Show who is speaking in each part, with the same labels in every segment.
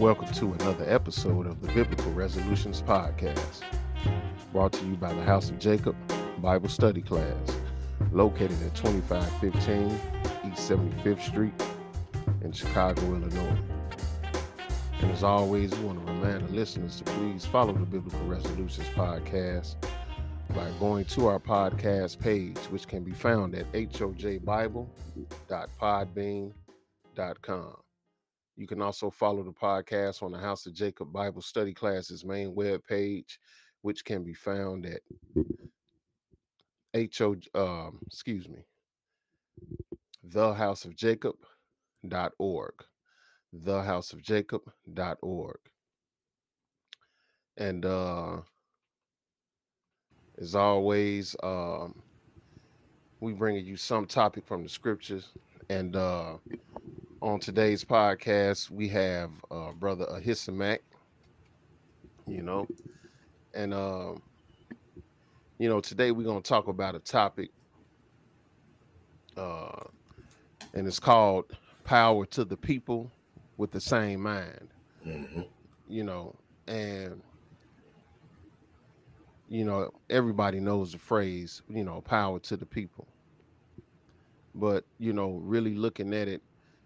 Speaker 1: Welcome to another episode of the Biblical Resolutions Podcast, brought to you by the House of Jacob Bible Study Class, located at 2515 East 75th Street in Chicago, Illinois. And as always, we want to remind the listeners to please follow the Biblical Resolutions Podcast by going to our podcast page, which can be found at hojbible.podbean.com. You can also follow the podcast on the House of Jacob Bible Study Classes main web page, which can be found at ho um, excuse me, thehouseofjacob.org. Thehouseofjacob.org. And uh as always, um, we bringing you some topic from the scriptures. And uh, on today's podcast, we have uh, brother Ahisamach, you know, and uh, you know, today we're gonna talk about a topic, uh, and it's called "Power to the People with the Same Mind."
Speaker 2: Mm-hmm.
Speaker 1: You know, and you know, everybody knows the phrase, you know, power to the people. But, you know, really looking at it,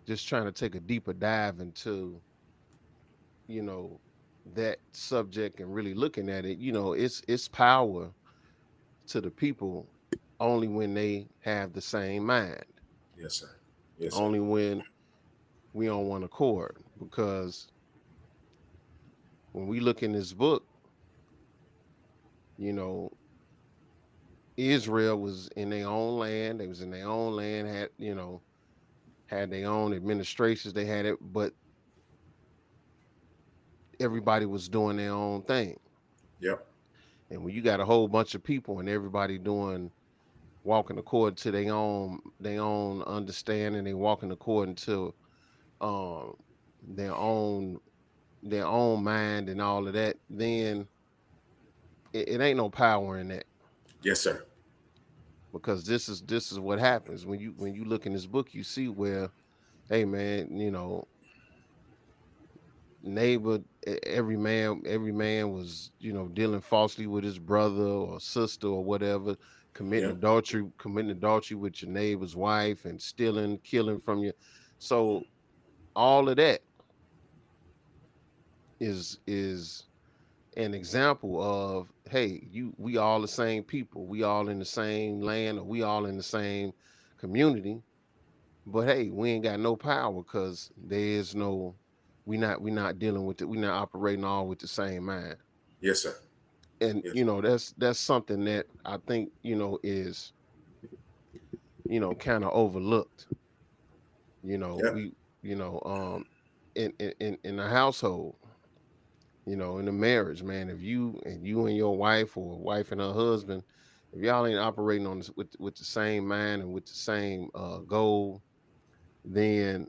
Speaker 1: just trying to take a deeper dive into, you know, that subject and really looking at it, you know, it's it's power to the people only when they have the same mind.
Speaker 2: Yes, sir. Yes. Sir.
Speaker 1: Only when we on one accord. Because when we look in this book, you know, Israel was in their own land. They was in their own land, had, you know, had their own administrations. They had it, but everybody was doing their own thing.
Speaker 2: Yep.
Speaker 1: And when you got a whole bunch of people and everybody doing walking according to their own their own understanding, they walking according to um their own their own mind and all of that, then it, it ain't no power in that.
Speaker 2: Yes, sir.
Speaker 1: Because this is this is what happens when you when you look in this book, you see where, hey man, you know, neighbor, every man, every man was you know dealing falsely with his brother or sister or whatever, committing yeah. adultery, committing adultery with your neighbor's wife and stealing, killing from you. So all of that is is an example of hey you we all the same people. We all in the same land or we all in the same community. But hey we ain't got no power because there is no we not we not dealing with it we not operating all with the same mind.
Speaker 2: Yes sir.
Speaker 1: And
Speaker 2: yes.
Speaker 1: you know that's that's something that i think you know is you know kind of overlooked. You know yep. we you know um in in in the household you know, in a marriage, man, if you and you and your wife or wife and her husband, if y'all ain't operating on this with with the same mind and with the same uh, goal, then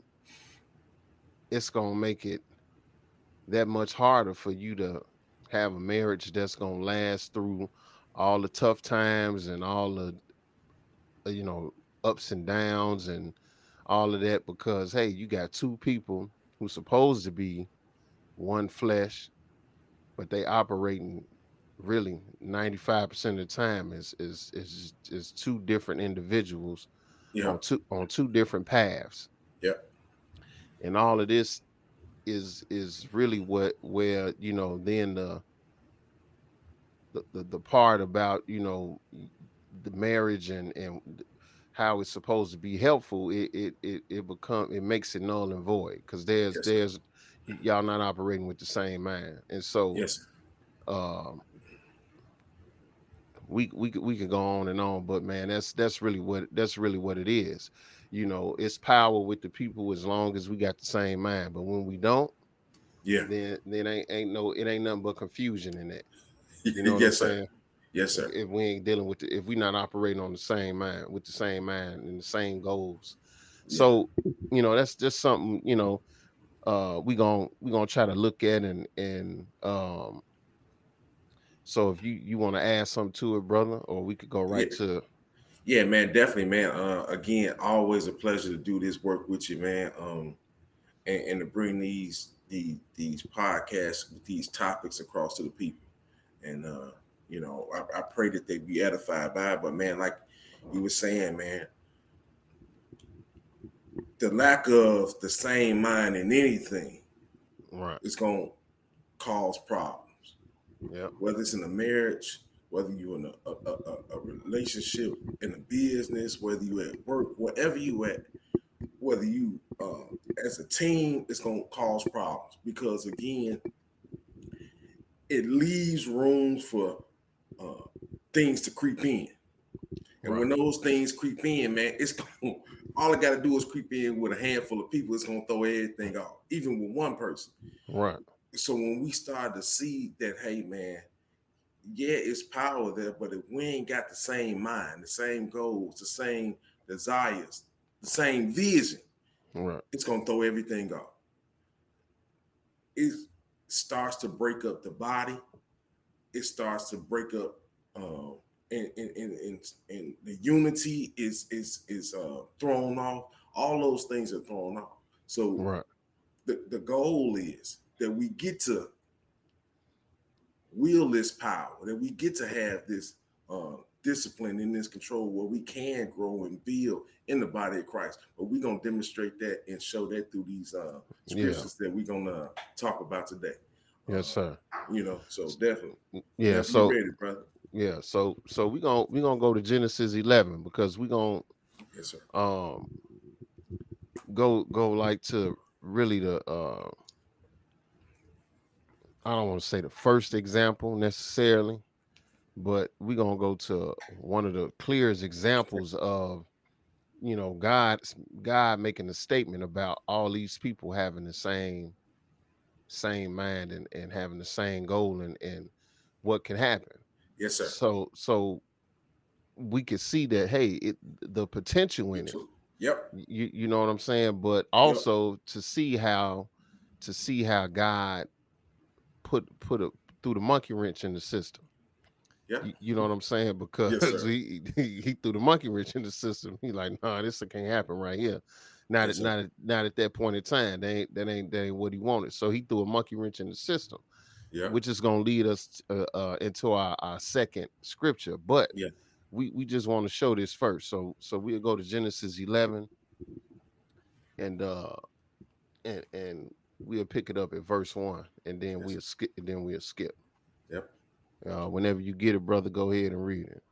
Speaker 1: it's gonna make it that much harder for you to have a marriage that's gonna last through all the tough times and all the uh, you know ups and downs and all of that because hey you got two people who's supposed to be one flesh but they operating really 95% of the time is is is is two different individuals
Speaker 2: yeah.
Speaker 1: on two on two different paths.
Speaker 2: Yeah.
Speaker 1: And all of this is is really what where you know then the the, the, the part about you know the marriage and and how it's supposed to be helpful it it it, it become it makes it null and void because there's yes. there's y'all not operating with the same mind. And so
Speaker 2: yes,
Speaker 1: um we we we can go on and on, but man, that's that's really what that's really what it is. You know, it's power with the people as long as we got the same mind. But when we don't,
Speaker 2: yeah,
Speaker 1: then then ain't ain't no it ain't nothing but confusion in that. You
Speaker 2: know yes, sir. Yes, sir.
Speaker 1: If we ain't dealing with the, if we're not operating on the same mind with the same mind and the same goals. Yeah. So, you know, that's just something, you know, uh we gonna we gonna try to look at and and um so if you you want to add something to it brother or we could go right
Speaker 2: yeah.
Speaker 1: to
Speaker 2: yeah man definitely man uh again always a pleasure to do this work with you man um and, and to bring these these these podcasts with these topics across to the people. And uh, you know, I, I pray that they be edified by it. But man, like you were saying, man, the lack of the same mind in anything
Speaker 1: right
Speaker 2: is gonna cause problems.
Speaker 1: Yeah.
Speaker 2: Whether it's in a marriage, whether you're in a, a, a, a relationship, in a business, whether you're at work, wherever you at, whether you uh, as a team, it's gonna cause problems because again, it leaves room for uh, things to creep in. And right. when those things creep in, man, it's going all I gotta do is creep in with a handful of people, it's gonna throw everything off, even with one person.
Speaker 1: Right.
Speaker 2: So when we start to see that, hey man, yeah, it's power there, but if we ain't got the same mind, the same goals, the same desires, the same vision,
Speaker 1: right.
Speaker 2: it's gonna throw everything off. It starts to break up the body. It starts to break up um, and, and, and, and, the unity is is is uh, thrown off. All those things are thrown off. So
Speaker 1: right.
Speaker 2: the, the goal is that we get to wield this power, that we get to have this uh, discipline in this control where we can grow and build in the body of Christ. But we're gonna demonstrate that and show that through these uh, scriptures yeah. that we're gonna talk about today.
Speaker 1: Yes, sir.
Speaker 2: Uh, you know, so definitely.
Speaker 1: Yeah. So
Speaker 2: ready, brother.
Speaker 1: Yeah, so so we're gonna we're gonna go to Genesis 11 because we're gonna
Speaker 2: yes, sir.
Speaker 1: um go go like to really the uh I don't want to say the first example necessarily, but we're gonna go to one of the clearest examples of you know God God making a statement about all these people having the same same mind and, and having the same goal and, and what can happen.
Speaker 2: Yes, sir.
Speaker 1: So so we could see that hey, it the potential in it.
Speaker 2: Yep.
Speaker 1: You you know what I'm saying? But also yep. to see how to see how God put put a threw the monkey wrench in the system.
Speaker 2: Yeah.
Speaker 1: You, you know what I'm saying? Because yes, he, he, he threw the monkey wrench in the system. He like, nah, this can't happen right here. Not yes, at not at, not at that point in time. That ain't that ain't that ain't what he wanted. So he threw a monkey wrench in the system
Speaker 2: yeah.
Speaker 1: which is going to lead us uh, uh, into our, our second scripture. But
Speaker 2: yeah,
Speaker 1: we we just want to show this first. So so we'll go to Genesis 11, and uh, and and we'll pick it up at verse one, and then yes. we'll skip. And then we'll skip.
Speaker 2: Yep.
Speaker 1: Uh, whenever you get it, brother, go ahead and read it.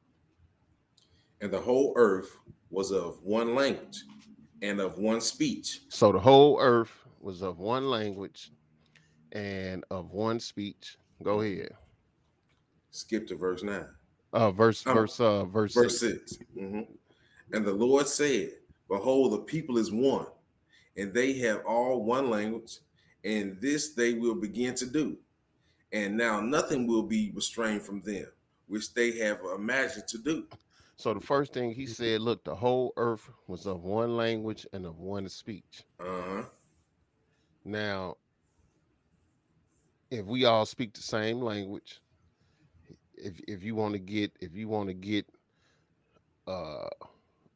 Speaker 2: And the whole earth was of one language and of one speech.
Speaker 1: So the whole earth was of one language and of one speech. Go mm-hmm. ahead.
Speaker 2: Skip to verse nine.
Speaker 1: Uh, verse, um, verse, uh, verse,
Speaker 2: verse 6 6. Mm-hmm. And the Lord said, Behold, the people is one, and they have all one language, and this they will begin to do. And now nothing will be restrained from them, which they have imagined to do.
Speaker 1: So the first thing he said, look, the whole earth was of one language and of one speech.
Speaker 2: Uh-huh.
Speaker 1: Now, if we all speak the same language, if if you want to get if you want to get uh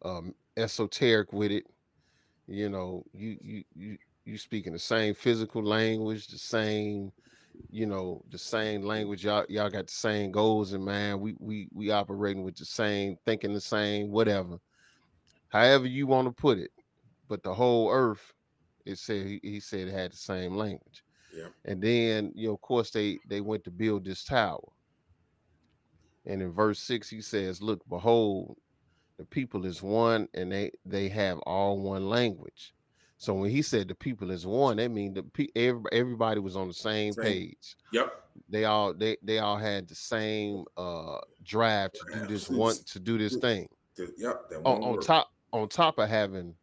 Speaker 1: um esoteric with it, you know, you you you you speaking the same physical language, the same, you know, the same language. Y'all y'all got the same goals in mind. We we we operating with the same, thinking the same, whatever. However you want to put it, but the whole earth, it said he, he said it had the same language.
Speaker 2: Yeah.
Speaker 1: And then, you know, of course, they they went to build this tower. And in verse six, he says, "Look, behold, the people is one, and they they have all one language." So when he said the people is one, that means the everybody, everybody was on the same, same, page.
Speaker 2: Yep.
Speaker 1: They all they they all had the same uh drive to do this one to do this thing.
Speaker 2: Yep.
Speaker 1: On, on top on top of having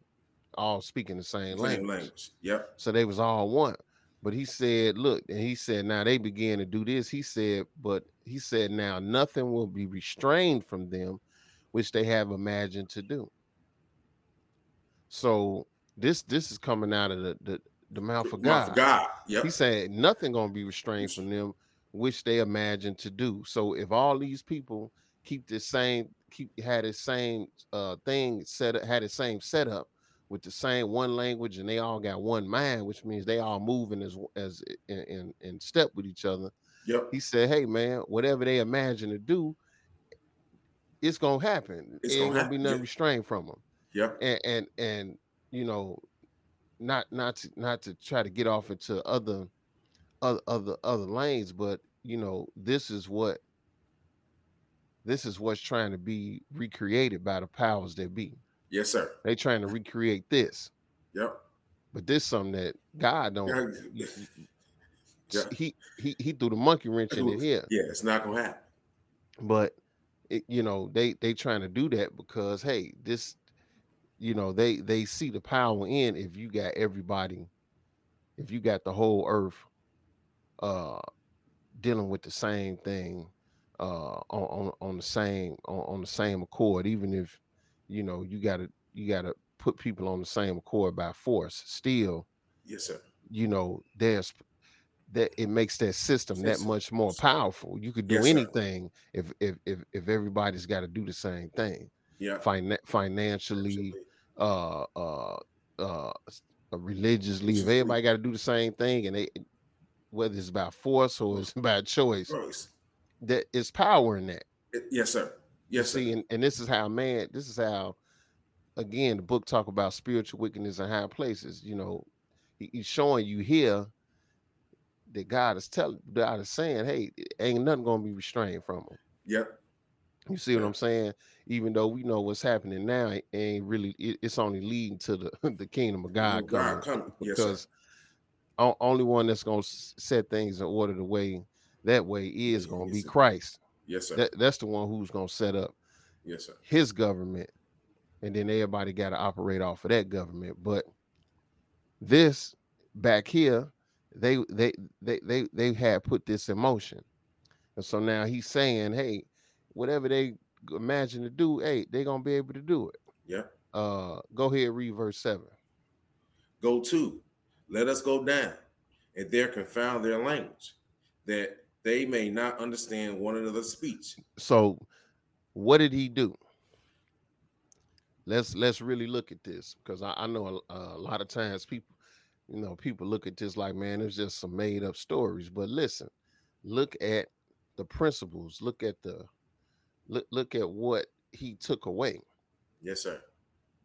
Speaker 1: all speaking the same, same language. language.
Speaker 2: Yep.
Speaker 1: So they was all one. But he said, look, and he said, now they began to do this. He said, but he said, now nothing will be restrained from them, which they have imagined to do. So this this is coming out of the the, the mouth of God. Mouth
Speaker 2: of God. Yep.
Speaker 1: He said nothing gonna be restrained from them, which they imagine to do. So if all these people keep the same, keep had the same uh thing set up, had the same setup, with the same one language and they all got one mind, which means they all moving as as in, in, in step with each other.
Speaker 2: Yep.
Speaker 1: He said, "Hey man, whatever they imagine to do, it's gonna happen.
Speaker 2: It's
Speaker 1: it ain't
Speaker 2: gonna
Speaker 1: gonna be nothing
Speaker 2: yeah.
Speaker 1: restrained from them."
Speaker 2: Yep.
Speaker 1: And and and you know, not not to not to try to get off into other other other other lanes, but you know, this is what this is what's trying to be recreated by the powers that be.
Speaker 2: Yes, sir.
Speaker 1: They trying to recreate this,
Speaker 2: Yep.
Speaker 1: but this something that God don't.
Speaker 2: Yeah. Yeah.
Speaker 1: He he he threw the monkey wrench in it here,
Speaker 2: Yeah, it's not gonna happen.
Speaker 1: but it, you know they they trying to do that because hey, this, you know they they see the power in if you got everybody, if you got the whole earth, uh, dealing with the same thing, uh, on on, on the same on, on the same accord, even if you know you got to you got to put people on the same accord by force, still
Speaker 2: Yes, sir.
Speaker 1: you know, there's that it makes that system that
Speaker 2: Yes.
Speaker 1: much more powerful. You could do
Speaker 2: Yes, sir.
Speaker 1: anything if if if if everybody's got to do the same thing,
Speaker 2: Yeah.
Speaker 1: Finan- financially, uh, uh, uh, uh, religiously. If everybody got to do the same thing, and they whether it's about force or it's about choice,
Speaker 2: choice.
Speaker 1: that is power in that.
Speaker 2: Yes, sir. Yes, sir.
Speaker 1: see, and, and this is how man, this is how again the book talk about spiritual wickedness in high places. You know, he- he's showing you here that God is telling God is saying, hey, ain't nothing gonna be restrained from him.
Speaker 2: Yep.
Speaker 1: You see what I'm saying? Even though we know what's happening now, it ain't really it- it's only leading to the the kingdom of God coming
Speaker 2: God coming. Yes, sir.
Speaker 1: because o- only one that's gonna set things in order the way that way is gonna
Speaker 2: yes,
Speaker 1: be
Speaker 2: sir.
Speaker 1: Christ.
Speaker 2: Yes, sir.
Speaker 1: That, that's the one who's gonna set up
Speaker 2: yes, sir.
Speaker 1: his government, and then everybody got to operate off of that government. But this back here, they they they they they had put this in motion, and so now he's saying, hey, whatever they imagine to do, hey, they're gonna be able to do it.
Speaker 2: Yep.
Speaker 1: Uh, go ahead, read verse seven.
Speaker 2: Go to, let us go down, and there confound their language, that they may not understand one another's speech.
Speaker 1: So, what did he do? Let's let's really look at this because I, I know a, a lot of times people, you know, people look at this like, man, it's just some made up stories. But listen, look at the principles. Look at the look look at what he took away.
Speaker 2: Yes, sir.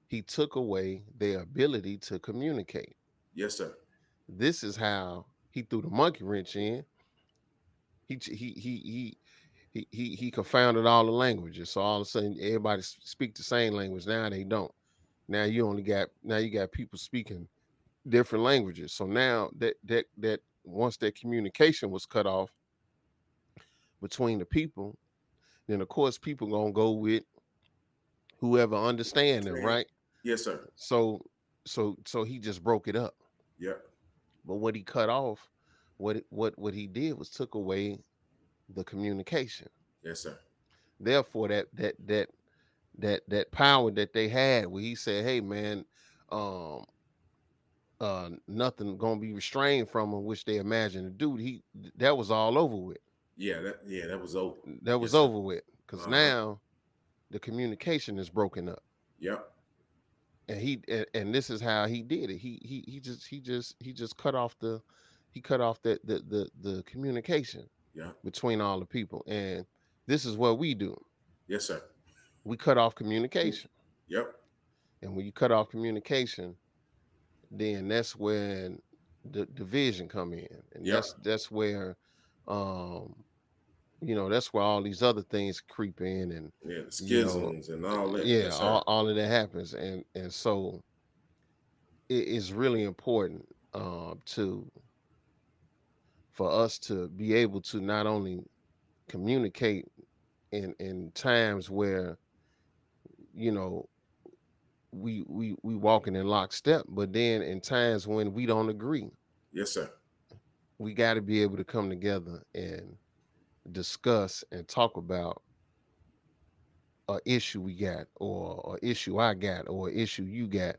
Speaker 1: He took away their ability to communicate.
Speaker 2: Yes, sir.
Speaker 1: This is how he threw the monkey wrench in. He he he he he he confounded all the languages. So all of a sudden, everybody speak the same language. Now they don't. Now you only got now you got people speaking different languages. So now that that that once that communication was cut off between the people, then of course people gonna go with whoever understand them,
Speaker 2: Right. Yes, sir.
Speaker 1: So so so he just broke it up.
Speaker 2: Yep.
Speaker 1: But what he cut off, what what what he did was took away the communication.
Speaker 2: Yes, sir.
Speaker 1: Therefore, that that that that that power that they had, where he said, "Hey, man, um, uh, nothing gonna be restrained from them, which they imagined to do." He that was all over with.
Speaker 2: Yeah, that yeah, that was over.
Speaker 1: That was
Speaker 2: Yes, sir.
Speaker 1: over with because
Speaker 2: Uh-huh.
Speaker 1: now the communication is broken up.
Speaker 2: Yep.
Speaker 1: and he and, and this is how he did it he he he just he just he just cut off the he cut off the the the, the communication
Speaker 2: Yeah.
Speaker 1: between all the people and this is what we do
Speaker 2: Yes, sir.
Speaker 1: we cut off communication
Speaker 2: Yep.
Speaker 1: and when you cut off communication then that's when the division come in and
Speaker 2: Yeah.
Speaker 1: that's that's where um you know that's where all these other things creep in and
Speaker 2: Yeah, the
Speaker 1: You know,
Speaker 2: schisms and all that.
Speaker 1: yeah all, all of that happens and and so it is really important um to for us to be able to not only communicate in in times where you know we we we walking in lockstep but then in times when we don't agree
Speaker 2: yes, sir.
Speaker 1: we got to be able to come together and discuss and talk about a issue we got or a issue I got or issue you got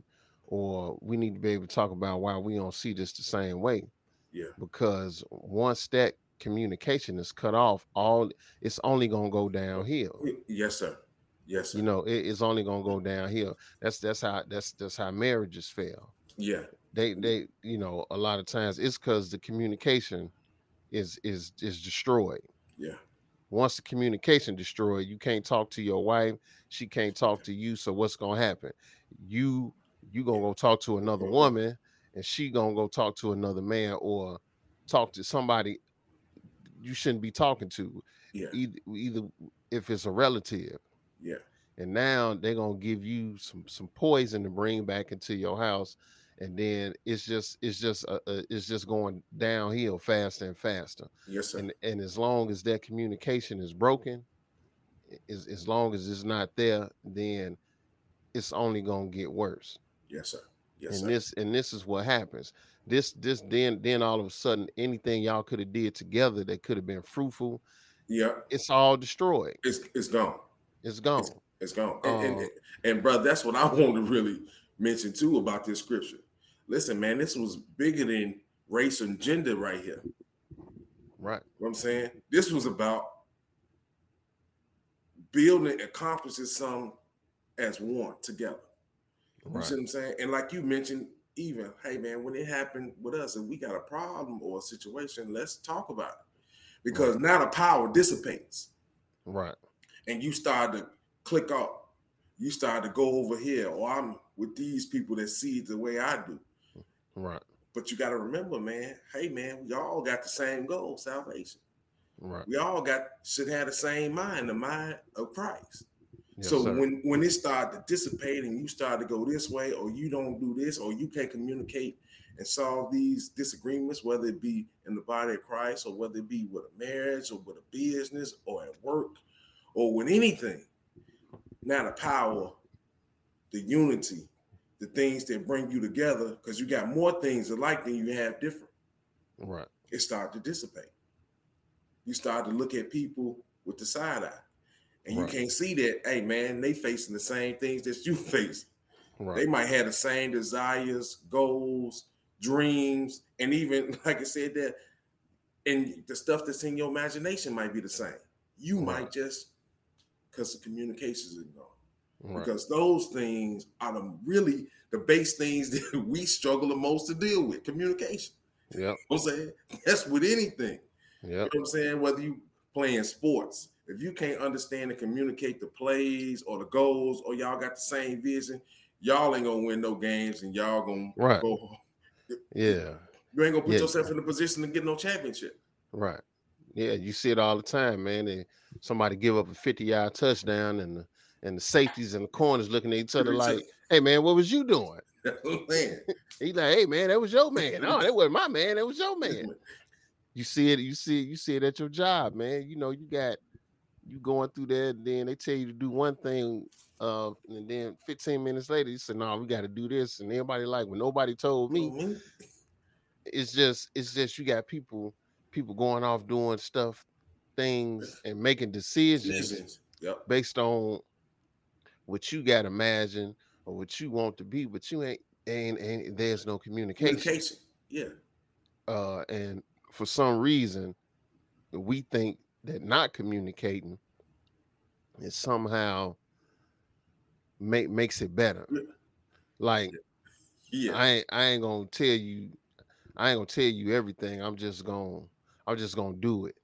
Speaker 1: or we need to be able to talk about why we don't see this the same way
Speaker 2: Yeah.
Speaker 1: because once that communication is cut off all it's only to go downhill
Speaker 2: Yes, sir. Yes, sir.
Speaker 1: you know it, it's only gonna go downhill. That's that's how that's that's how marriages fail.
Speaker 2: Yeah.
Speaker 1: They they you know a lot of times it's because the communication is is is destroyed.
Speaker 2: Yeah.
Speaker 1: Once the communication destroyed, you can't talk to your wife. She can't talk to you. So what's gonna happen? You you gonna go talk to another mm-hmm. woman, and she gonna go talk to another man or talk to somebody you shouldn't be talking to.
Speaker 2: Yeah.
Speaker 1: Either, either if it's a relative.
Speaker 2: Yeah.
Speaker 1: And now they're gonna give you some some poison to bring back into your house, and then it's just it's just uh, uh, it's just going downhill faster and faster.
Speaker 2: Yes, sir.
Speaker 1: And and as long as that communication is broken, as as long as it's not there, then it's only gonna get worse.
Speaker 2: yes, sir. Yes,
Speaker 1: and
Speaker 2: sir.
Speaker 1: this and this is what happens. This this then then all of a sudden anything y'all could have did together that could have been fruitful,
Speaker 2: yeah.
Speaker 1: it's all destroyed.
Speaker 2: It's it's gone.
Speaker 1: It's gone.
Speaker 2: It's gone. And, and,
Speaker 1: Um,
Speaker 2: and, and brother, that's what I want to really mention too about this scripture. Listen, man, this was bigger than race and gender right here.
Speaker 1: Right.
Speaker 2: You know what I'm saying? This was about building accomplishing something as one together. You
Speaker 1: Right.
Speaker 2: see what I'm saying? And like you mentioned, even, hey man, when it happened with us and we got a problem or a situation, let's talk about it. Because now the power dissipates
Speaker 1: Right.
Speaker 2: and you start to click off. You start to go over here, or I'm with these people that see it the way I do.
Speaker 1: Right.
Speaker 2: But you got to remember, man, hey man, we all got the same goal, salvation.
Speaker 1: Right.
Speaker 2: We all got should have the same mind, the mind of Christ.
Speaker 1: Yes,
Speaker 2: so
Speaker 1: sir.
Speaker 2: when when it started to dissipate and you start to go this way, or you don't do this, or you can't communicate and solve these disagreements, whether it be in the body of Christ, or whether it be with a marriage, or with a business, or at work, or with anything, now the power, the unity, the things that bring you together, because you got more things alike than you have different
Speaker 1: right.
Speaker 2: it started to dissipate. You start to look at people with the side eye. And you can't see that, hey man, they facing the same things that you face. They might have the same desires, goals, dreams, and even like I said, that and the stuff that's in your imagination might be the same. You
Speaker 1: Right.
Speaker 2: might just because the communications are gone.
Speaker 1: Right.
Speaker 2: Because those things are the really the base things that we struggle the most to deal with. Communication.
Speaker 1: Yep.
Speaker 2: You know what I'm saying? That's with anything.
Speaker 1: Yep.
Speaker 2: You know what I'm saying? Whether you playing sports, if you can't understand and communicate the plays or the goals, or y'all got the same vision, y'all ain't gonna win no games, and y'all gonna
Speaker 1: Right.
Speaker 2: go.
Speaker 1: Yeah.
Speaker 2: You ain't gonna put
Speaker 1: Yeah.
Speaker 2: yourself in a position to get no championship.
Speaker 1: Right. Yeah, you see it all the time, man. And somebody give up a 50 yard touchdown and the and the safeties and the corners looking at each other like, hey man, what was you doing?
Speaker 2: man,
Speaker 1: He's like, hey man, that was your man. No, that wasn't my man, that was your man. You see it, you see it, you see it at your job, man. You know, you got you going through there, and then they tell you to do one thing, uh, and then 15 minutes later, you say, No, we got to do this, and everybody like, Well, nobody told me.
Speaker 2: Mhm.
Speaker 1: It's just, it's just you got people, people going off doing stuff, things, and making decisions
Speaker 2: Decisions. Yep.
Speaker 1: based on what you got imagined or what you want to be, but you ain't ain't, ain't there's no communication.
Speaker 2: Communication. Yeah.
Speaker 1: Uh, and for some reason, we think that not communicating is somehow make makes it better. Like
Speaker 2: Yeah.
Speaker 1: I ain't I ain't gonna tell you, I ain't gonna tell you everything. I'm just gonna I'm just gonna do it.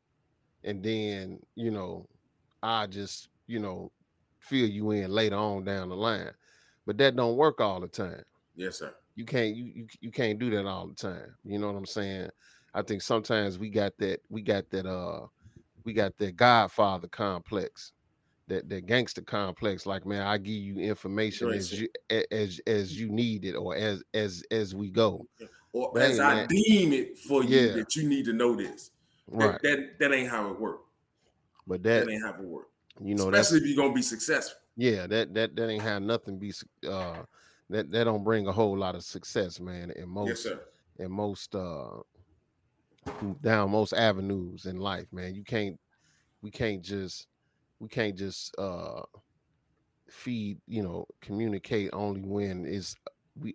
Speaker 1: And then, you know, I just, you know, fill you in later on down the line. But that don't work all the time.
Speaker 2: yes, sir.
Speaker 1: You can't you you, you can't do that all the time. You know what I'm saying? I think sometimes we got that we got that uh we got that godfather complex. That, that gangster complex, like man, I give you information as you as as you need it or as as as we go.
Speaker 2: Or
Speaker 1: But
Speaker 2: as
Speaker 1: hey,
Speaker 2: I
Speaker 1: man.
Speaker 2: deem it for you
Speaker 1: Yeah.
Speaker 2: that you need to know this. That-
Speaker 1: Right.
Speaker 2: That, that ain't how it works.
Speaker 1: But
Speaker 2: That,
Speaker 1: that
Speaker 2: ain't how it works.
Speaker 1: you know that's
Speaker 2: Especially if you're gonna be successful.
Speaker 1: yeah, that that that ain't have nothing be uh that that don't bring a whole lot of success, man, in most
Speaker 2: Yes, sir.
Speaker 1: in most uh down most avenues in life, man. You can't we can't just we can't just uh feed, you know, communicate only when it's we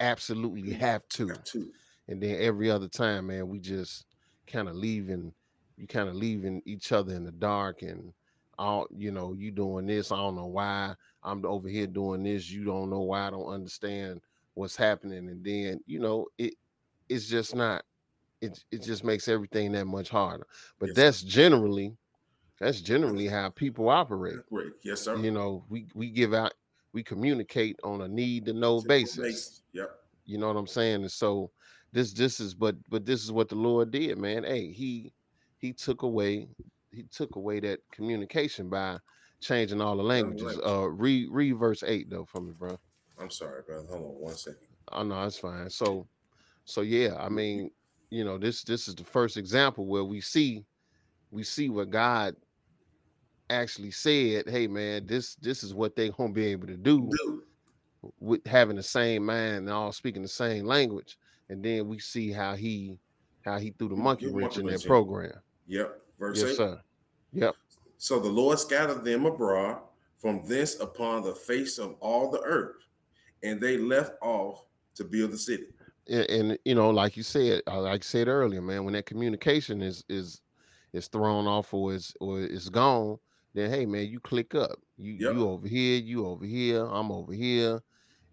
Speaker 1: absolutely have to.
Speaker 2: Have to.
Speaker 1: And then every other time, man, we just kind of leaving you kind of leaving each other in the dark and all you know, you doing this. I don't know why. I'm over here doing this. You don't know why. I don't understand what's happening. And then, you know, it it's just not. It it just makes everything that much harder. But yes, that's generally that's generally how people operate.
Speaker 2: Great. Yes, sir.
Speaker 1: You know, we we give out, we communicate on a need to know basis.
Speaker 2: Yep.
Speaker 1: You know what I'm saying? And so this this is but but this is what the Lord did, man. Hey, he he took away he took away that communication by changing all the languages. Uh read read verse eight though for me, bro.
Speaker 2: I'm sorry, brother. Hold on one second.
Speaker 1: Oh no, it's fine. So so yeah, I mean, you know, this this is the first example where we see we see what God actually said, hey man, this this is what they're gonna be able to do with having the same mind and all speaking the same language. And then we see how he how he threw the monkey wrench in that program.
Speaker 2: Yep.
Speaker 1: Verse yes, eight. sir. Yep.
Speaker 2: So the Lord scattered them abroad from thence upon the face of all the earth, and they left off to build the city.
Speaker 1: And, and you know, like you said, uh, like I said earlier, man, when that communication is is is thrown off or is or is gone, then hey man, you click up. You yep. you over here, you over here, I'm over here,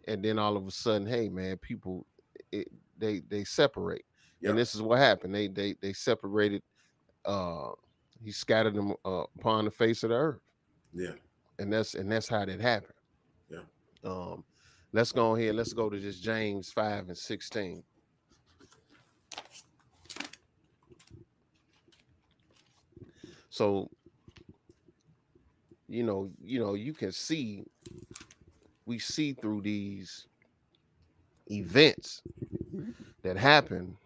Speaker 1: and then all of a sudden, hey man, people it, they they separate, yep. and this is what happened. They they they separated. Uh, he scattered them uh, upon the face of the earth.
Speaker 2: Yeah,
Speaker 1: and that's and that's how that happened.
Speaker 2: Yeah.
Speaker 1: Um, let's go ahead. Let's go to just James five and sixteen. So you know, you know, you can see we see through these events that happen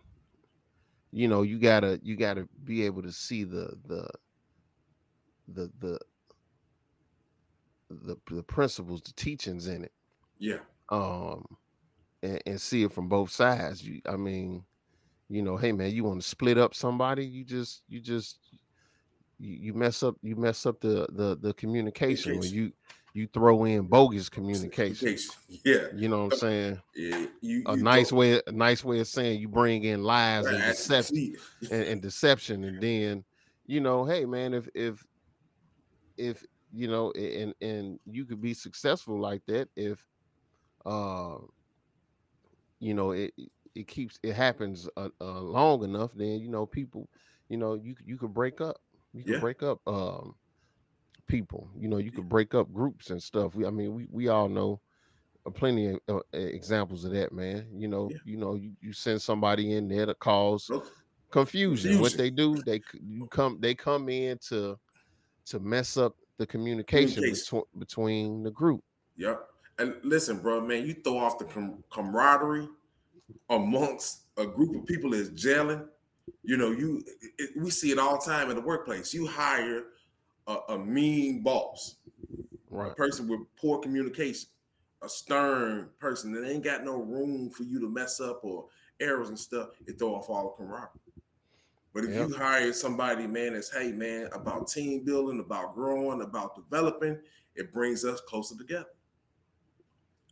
Speaker 1: you know you gotta you gotta be able to see the the the the the, the principles the teachings in it
Speaker 2: yeah
Speaker 1: um and, and see it from both sides. You i mean you know hey man you want to split up somebody? You just you just you, you mess up you mess up the the the communication when you you throw in bogus communication.
Speaker 2: Yeah,
Speaker 1: you know what I'm saying.
Speaker 2: Yeah, you,
Speaker 1: a nice way, a nice way of saying you bring in lies and deception and, and, deception, and then you know, hey man, if if if you know, and and you could be successful like that if, uh, you know, it it keeps it happens uh, uh, long enough, then you know people, you know, you you could break up you can yeah. break up um, people. You know, you could break up groups and stuff. We, I mean, we we all know plenty of uh, examples of that, man. You know, yeah. you know, you, you send somebody in there to cause confusion. confusion. What they do, they you come they come in to to mess up the communication, communication. Between, between the group.
Speaker 2: Yep. And listen, bro, man, you throw off the com- camaraderie amongst a group of people that's gelling you know, you it, we see it all the time in the workplace. You hire a, a mean boss, right. a person with poor communication, a stern person that ain't got no room for you to mess up or errors and stuff. It throw off all the camaraderie. But if yep. you hire somebody, man, that's hey, man, about team building, about growing, about developing, it brings us closer together.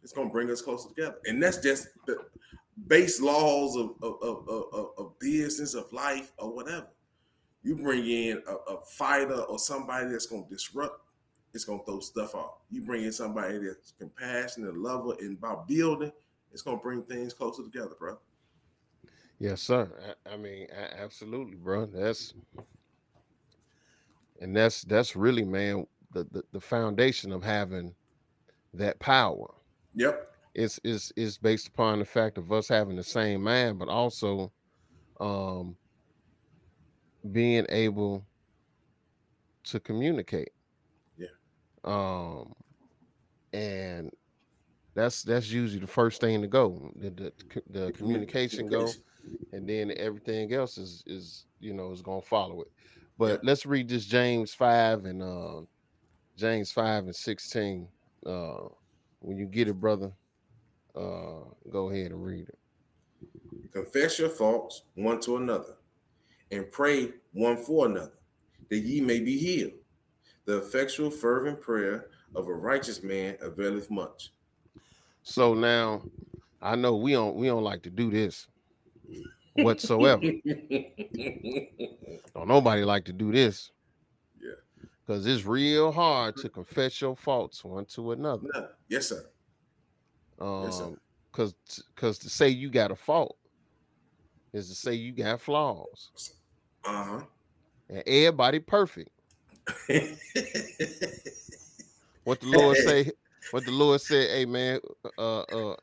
Speaker 2: It's gonna bring us closer together, and that's just the base laws of, of, of, of, business, of life, or whatever. You bring in a, a fighter or somebody that's going to disrupt, it's going to throw stuff off. You bring in somebody that's compassionate, lover, and about building, it's going to bring things closer together, bro.
Speaker 1: Yes, sir. I, I mean, absolutely, bro. That's and that's that's really, man, the, the the foundation of having that power.
Speaker 2: Yep
Speaker 1: It's is is based upon the fact of us having the same mind, but also um being able to communicate.
Speaker 2: Yeah.
Speaker 1: Um and that's that's usually the first thing to go. The the, the communication go, and then everything else is is you know is gonna follow it. But yeah. let's read this James five and uh, James five and sixteen. Uh, when you get it, brother, uh, go ahead and read it.
Speaker 2: Confess your faults one to another, and pray one for another, that ye may be healed. The effectual, fervent prayer of a righteous man availeth much.
Speaker 1: So now, I know we don't we don't like to do this whatsoever. don't nobody like to do this. Because it's real hard to confess your faults one to another.
Speaker 2: Yes, sir.
Speaker 1: Um, yes, Cause, cause to say you got a fault is to say you got flaws.
Speaker 2: Uh huh.
Speaker 1: And everybody perfect. what the Lord say? What the Lord said? Hey man, uh, uh,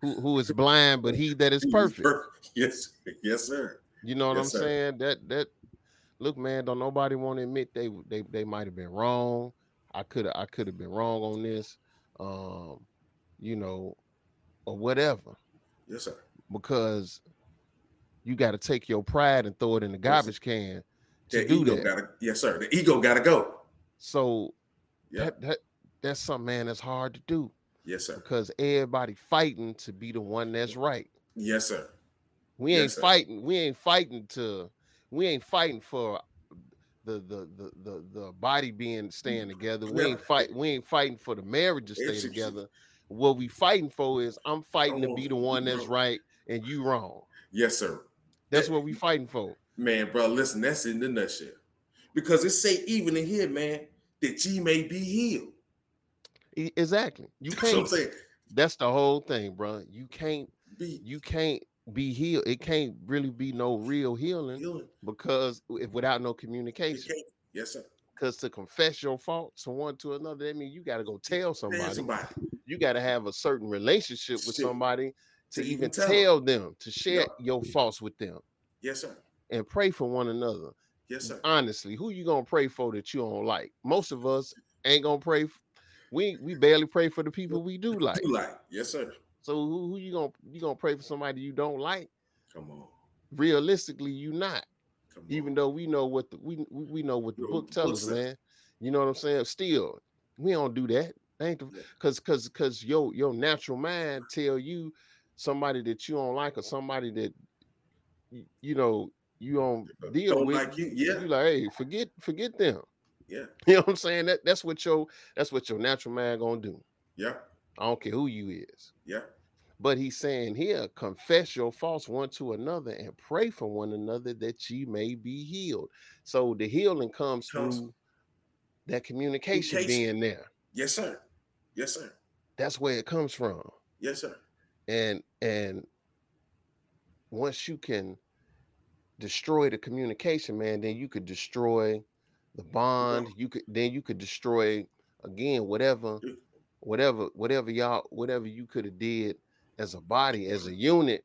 Speaker 1: who who is blind but he that is perfect. perfect.
Speaker 2: Yes, yes, sir.
Speaker 1: You know what yes, I'm sir. saying? That that look, man, don't nobody want to admit they they they might have been wrong. I could have I could have been wrong on this. Um, you know, or whatever.
Speaker 2: Yes, sir.
Speaker 1: Because you got to take your pride and throw it in the garbage can to the do that.
Speaker 2: Gotta, yes, sir. The ego got to go.
Speaker 1: So yeah. that, that that's something, man, that's hard to do.
Speaker 2: Yes, sir.
Speaker 1: Because everybody fighting to be the one that's right.
Speaker 2: Yes, sir.
Speaker 1: We ain't yes, fighting. We ain't fighting to. We ain't fighting for the the the the, the body being mm, staying together. We ain't fight. We ain't fighting for the marriage to stay together. What we fighting for is I'm fighting to be the one that's right and you wrong.
Speaker 2: Yes, sir.
Speaker 1: That's that, what we fighting for.
Speaker 2: Man, bro, listen, that's in the nutshell. Because it say even in here, man, that ye may be healed.
Speaker 1: Exactly. You can't. That's, that's the whole thing, bro. You can't. Be, you can't be healed. It can't really be no real healing, healing. because if without no communication.
Speaker 2: Yes, sir.
Speaker 1: Because to confess your faults to one to another, that means you got to go tell somebody. somebody. You got to have a certain relationship with somebody to, to even tell, tell them. them, to share your faults with them.
Speaker 2: Yes, sir.
Speaker 1: And pray for one another.
Speaker 2: Yes, sir.
Speaker 1: Honestly, who you gonna pray for that you don't like? Most of us ain't gonna pray. we we barely pray for the people we do like.
Speaker 2: Do like, yes, sir.
Speaker 1: So who, who you gonna you gonna pray for somebody you don't like?
Speaker 2: Come on.
Speaker 1: Realistically, you not. Even though we know what the we we know what the book tells us, man. You know what I'm saying? Still, we don't do that. Ain't because because because your your natural mind tell you somebody that you don't like or somebody that you know you don't uh, deal don't with. Like you, yeah. You like, hey, forget forget them.
Speaker 2: Yeah.
Speaker 1: You know what I'm saying? That that's what your that's what your natural mind gonna do.
Speaker 2: Yeah.
Speaker 1: I don't care who you is.
Speaker 2: Yeah.
Speaker 1: But he's saying here, confess your faults one to another and pray for one another that ye may be healed. So the healing comes through that communication, communication being there.
Speaker 2: Yes, sir. Yes, sir.
Speaker 1: That's where it comes from.
Speaker 2: Yes, sir.
Speaker 1: And and once you can destroy the communication, man, then you could destroy the bond. You could then you could destroy again whatever, whatever, whatever y'all, whatever you could have did as a body, as a unit,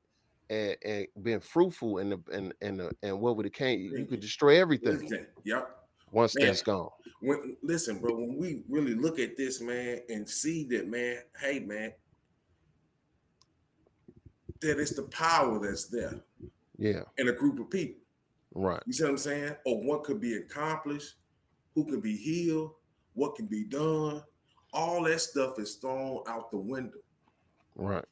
Speaker 1: and, and been fruitful and the and and the, and what would it came, you could destroy everything.
Speaker 2: Yep.
Speaker 1: Once man, that's gone.
Speaker 2: When listen, bro, when we really look at this, man, and see that, man, hey, man, that it's the power that's there.
Speaker 1: Yeah.
Speaker 2: In a group of people.
Speaker 1: Right.
Speaker 2: You see what I'm saying? Or what could be accomplished, who can be healed, what can be done. All that stuff is thrown out the window.
Speaker 1: Right.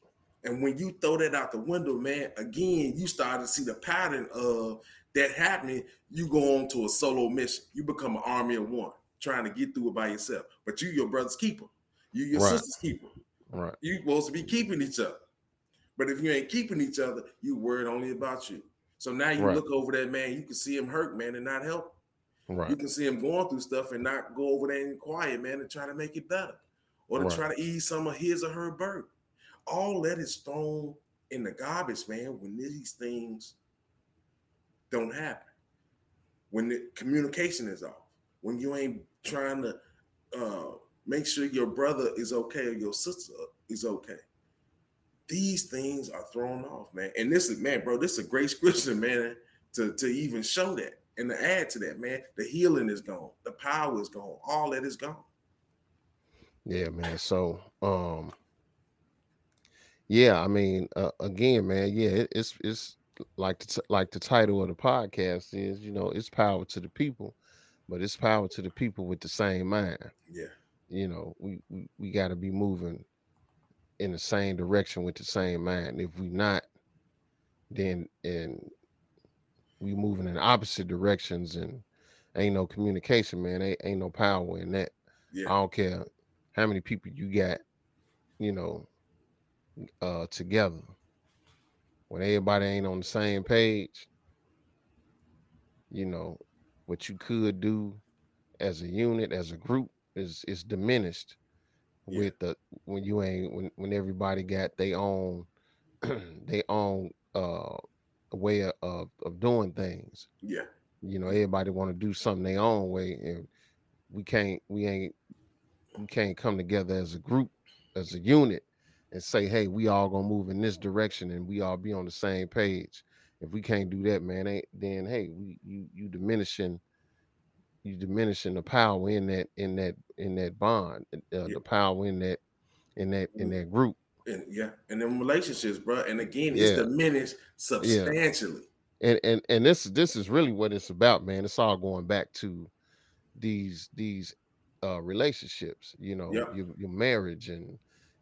Speaker 2: And when you throw that out the window, man, again, you start to see the pattern of that happening. You go on to a solo mission. You become an army of one, trying to get through it by yourself. But you your brother's keeper. You your right. sister's keeper.
Speaker 1: Right.
Speaker 2: You supposed to be keeping each other. But if you ain't keeping each other, you worried only about you. So now you right. look over that man, you can see him hurt, man, and not help.
Speaker 1: Right.
Speaker 2: You can see him going through stuff and not go over there and quiet, man, and try to make it better. Or to right. try to ease some of his or her burden. All that is thrown in the garbage, man, when these things don't happen. When the communication is off, when you ain't trying to uh, make sure your brother is okay or your sister is okay these things are thrown off, man. And this is man, bro, this is a great scripture, man, to, to even show that and to add to that, man. The healing is gone, the power is gone, all that is gone.
Speaker 1: Yeah, man. So, um, yeah, I mean, uh, again, man, yeah, it, it's it's like the t- like the title of the podcast is, you know, it's power to the people, but it's power to the people with the same mind.
Speaker 2: Yeah,
Speaker 1: you know, we we, we got to be moving in the same direction with the same mind. If we not, then and we moving in opposite directions and ain't no communication, man. Ain't, ain't no power in that. Yeah. I don't care how many people you got, you know, uh together. When everybody ain't on the same page, you know, what you could do as a unit, as a group, is is diminished yeah. with the when you ain't when when everybody got their own their own uh way of of doing things.
Speaker 2: Yeah.
Speaker 1: You know, everybody want to do something their own way, and we can't we ain't we can't come together as a group, as a unit, and say, hey, we all gonna move in this direction and we all be on the same page. If we can't do that, man, ain't then hey, we you you diminishing you diminishing the power in that in that in that bond, uh, yeah. the power in that in that in that group.
Speaker 2: And yeah, and then relationships, bro. And again, it's diminished substantially.
Speaker 1: Yeah. And and and this this is really what it's about, man. It's all going back to these these uh relationships, you know, yeah. your, your marriage and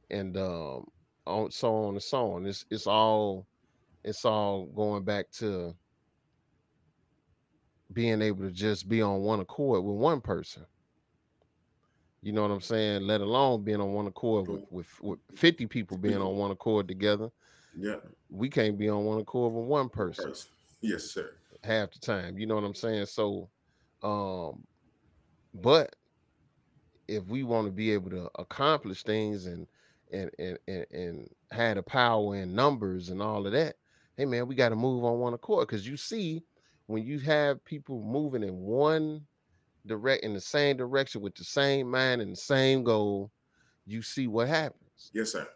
Speaker 1: and um on so on and so on. It's it's all it's all going back to being able to just be on one accord with one person. You know what I'm saying? Let alone being on one accord with, with, with 50 people being on one accord together.
Speaker 2: Yeah.
Speaker 1: We can't be on one accord with one person.
Speaker 2: Yes, sir.
Speaker 1: Half the time. You know what I'm saying? So um but if we want to be able to accomplish things and and and and, and had a power in numbers and all of that, hey man, we got to move on one accord because you see when you have people moving in one direct in the same direction with the same mind and the same goal, you see what happens.
Speaker 2: Yes, sir.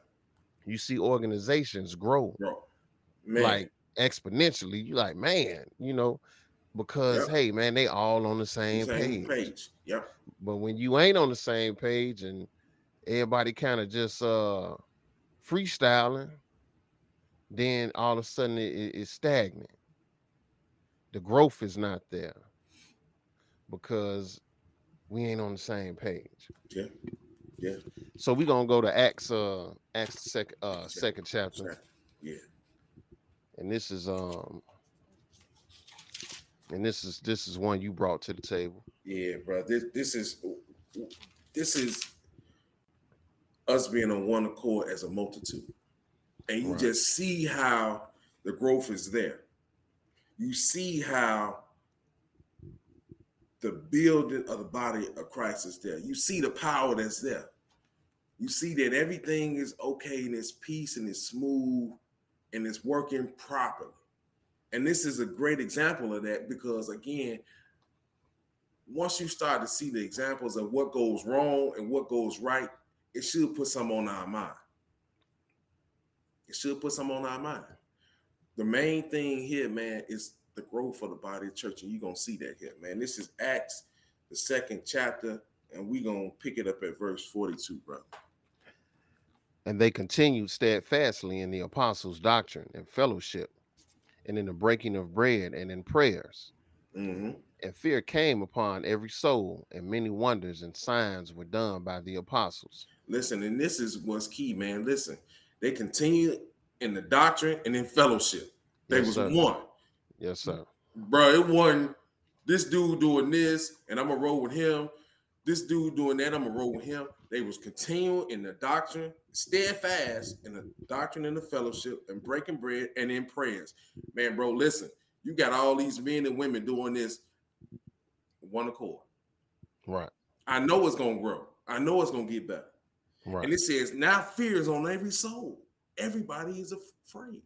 Speaker 1: You see organizations grow, like exponentially. You like, man, you know, because yep. hey, man, they all on the same,
Speaker 2: same page. page. Yep.
Speaker 1: But when you ain't on the same page and everybody kind of just uh freestyling, then all of a sudden it, it's stagnant the growth is not there because we ain't on the same page.
Speaker 2: Yeah. Yeah.
Speaker 1: So we're gonna go to Acts uh Acts second uh second chapter.
Speaker 2: Yeah.
Speaker 1: And this is um and this is this is one you brought to the table.
Speaker 2: Yeah, bro. This this is this is us being on one accord as a multitude. And you right. just see how the growth is there you see how the building of the body of Christ is there. You see the power that's there. You see that everything is okay and it's peace and it's smooth and it's working properly. And this is a great example of that because, again, once you start to see the examples of what goes wrong and what goes right, it should put some on our mind. It should put some on our mind the main thing here, man, is the growth of the body of church, and you're gonna see that here, man. This is Acts, the second chapter, and we're gonna pick it up at verse 42, brother.
Speaker 1: And they continued steadfastly in the apostles' doctrine and fellowship, and in the breaking of bread and in prayers.
Speaker 2: Mm-hmm.
Speaker 1: And fear came upon every soul, and many wonders and signs were done by the apostles.
Speaker 2: Listen, and this is what's key, man. Listen, they continued in the doctrine and in fellowship. They yes, was sir. one.
Speaker 1: Yes, sir.
Speaker 2: Bro, it wasn't this dude doing this, and I'm gonna roll with him. This dude doing that, I'm gonna roll with him. They was continuing in the doctrine, steadfast in the doctrine and the fellowship, and breaking bread and in prayers. Man, bro, listen, you got all these men and women doing this one accord.
Speaker 1: Right.
Speaker 2: I know it's gonna grow. I know it's gonna get better. Right. And it says now fear is on every soul everybody is afraid.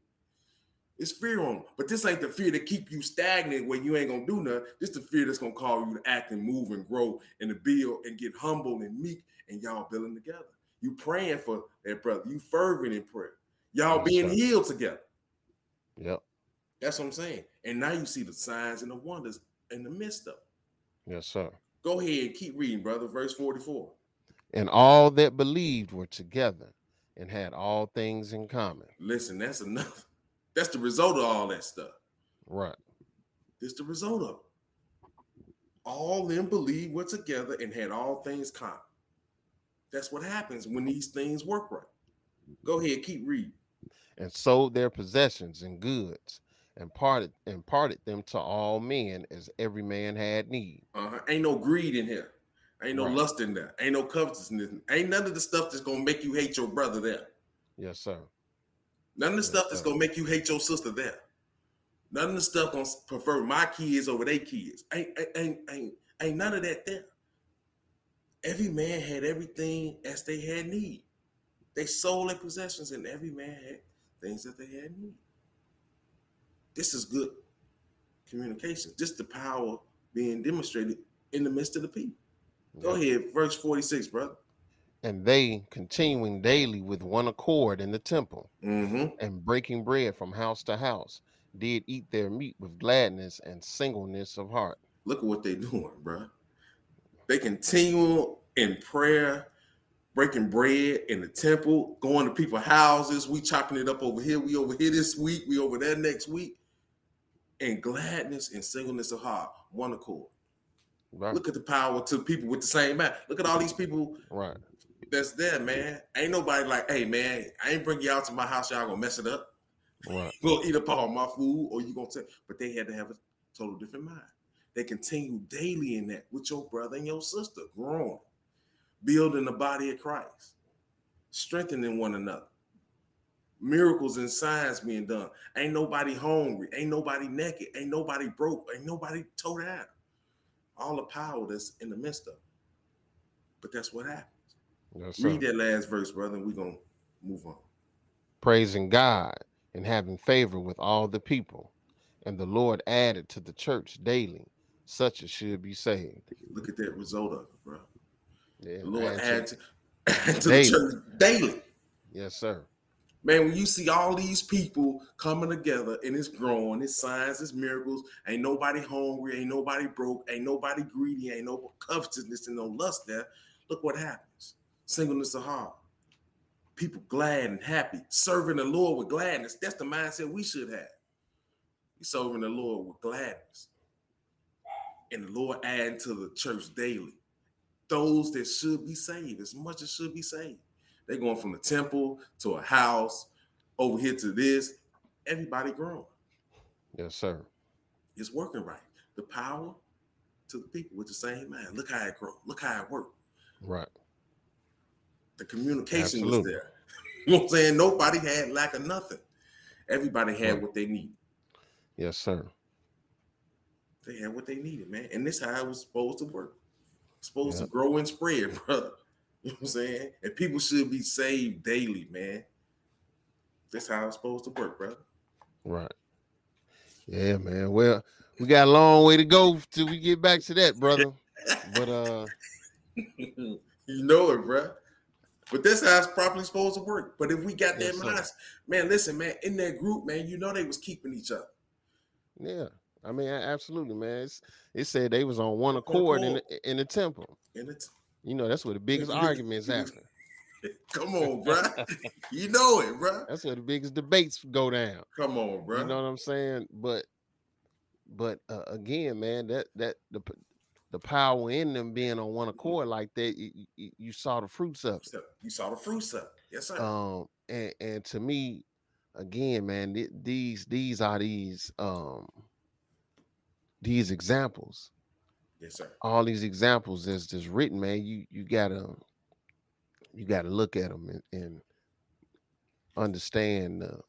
Speaker 2: It's fear on them. But this ain't the fear to keep you stagnant where you ain't gonna do nothing. This the fear that's gonna call you to act and move and grow and to build and get humble and meek and y'all building together. You praying for that brother. You fervent in prayer. Y'all being sir. healed together.
Speaker 1: Yep.
Speaker 2: That's what I'm saying. And now you see the signs and the wonders in the midst of.
Speaker 1: Yes, sir.
Speaker 2: Go ahead and keep reading, brother. Verse 44.
Speaker 1: And all that believed were together and had all things in common.
Speaker 2: Listen, that's enough. That's the result of all that stuff.
Speaker 1: Right.
Speaker 2: It's the result of all them believe were together and had all things common. That's what happens when these things work right. Go ahead, keep reading.
Speaker 1: And sold their possessions and goods and parted and parted them to all men as every man had need.
Speaker 2: Uh-huh. Ain't no greed in here. Ain't no right. lust in there. Ain't no covetousness. Ain't none of the stuff that's gonna make you hate your brother there.
Speaker 1: Yes, sir.
Speaker 2: None of the stuff that's gonna make you hate your sister there. None of the stuff gonna prefer my kids over their kids. Ain't ain't ain't ain't none of that there. every man had everything as they had need. They sold their possessions, and every man had things that they had need. This is good communication. Just the power being demonstrated in the midst of the people. Go ahead, verse 46, brother.
Speaker 1: And they continuing daily with one accord in the temple
Speaker 2: Mm-hmm.
Speaker 1: and breaking bread from house to house, did eat their meat with gladness and singleness of heart.
Speaker 2: Look at what they doing, bro. They continue in prayer, breaking bread in the temple, going to people's houses. We chopping it up over here. We over here this week. We over there next week. And gladness and singleness of heart, one accord.
Speaker 1: Right.
Speaker 2: Look at the power to people with the same mind. Look at all these people
Speaker 1: Right.
Speaker 2: That's there, man. Ain't nobody like, hey, man, I ain't bring you out to my house. Y'all gonna mess it up.
Speaker 1: Right.
Speaker 2: Gonna eat up all my food, or you gonna say, but they had to have a total different mind. They continue daily in that with your brother and your sister, growing, building the body of Christ, strengthening one another. Miracles and signs being done. Ain't nobody hungry. Ain't nobody naked. Ain't nobody broke. Ain't nobody towed out. All the power that's in the midst of. it. But that's what happens.
Speaker 1: Yes.
Speaker 2: Read that last verse, brother, and we're gonna move on.
Speaker 1: Praising God and having favor with all the people. And the Lord added to the church daily such as should be saved.
Speaker 2: Look at that result of it, bro.
Speaker 1: Yeah,
Speaker 2: The Lord
Speaker 1: add
Speaker 2: add
Speaker 1: to-
Speaker 2: to, to the church daily.
Speaker 1: Yes, sir.
Speaker 2: Man, when you see all these people coming together and it's growing, it's signs, it's miracles, ain't nobody hungry, ain't nobody broke, ain't nobody greedy, ain't no covetousness and no lust there. Look what happens. Singleness of heart. People glad and happy, serving the Lord with gladness. That's the mindset we should have. We serving the Lord with gladness. And the Lord adding to the church daily. Those that should be saved, as much as should be saved. They're going from the temple to a house, over here to this. Everybody growing.
Speaker 1: Yes, sir.
Speaker 2: It's working right. The power to the people with the same mind. Look how it grow. Look how it worked.
Speaker 1: Right.
Speaker 2: The communication was there. You know what I'm saying? Nobody had lack of nothing. Everybody had
Speaker 1: Right.
Speaker 2: what they needed.
Speaker 1: Yes, sir.
Speaker 2: They had what they needed, man. And this how it was supposed to work. Supposed
Speaker 1: Yeah.
Speaker 2: to grow and spread, brother. You know what I'm saying? And people should be saved daily, man. That's how it's supposed to work, brother.
Speaker 1: Right. Yeah, man. Well, we got a long way to go till we get back to that, brother. But uh
Speaker 2: you know it, bro. But that's how it's properly supposed to work. But if we got
Speaker 1: Yes,
Speaker 2: that
Speaker 1: sir.
Speaker 2: mind, man, listen, man, in that group, man, you know they was keeping each other.
Speaker 1: yeah. I mean, absolutely, man. It's, it said they was on one accord in the, in the temple.
Speaker 2: And it's
Speaker 1: You know, that's where the biggest arguments happen.
Speaker 2: come on, bro. you know it, bro.
Speaker 1: That's where the biggest debates go down.
Speaker 2: Come on, bro.
Speaker 1: You know what I'm saying? But but uh, again, man, that that the the power in them being on one accord like that, you, you, you saw the fruits of it.
Speaker 2: You saw the fruits up. Yes, sir.
Speaker 1: Um, and and to me, again, man, th- these these are these um these examples.
Speaker 2: yes, sir.
Speaker 1: All these examples that's just written, man. You you gotta you gotta look at them and, and understand the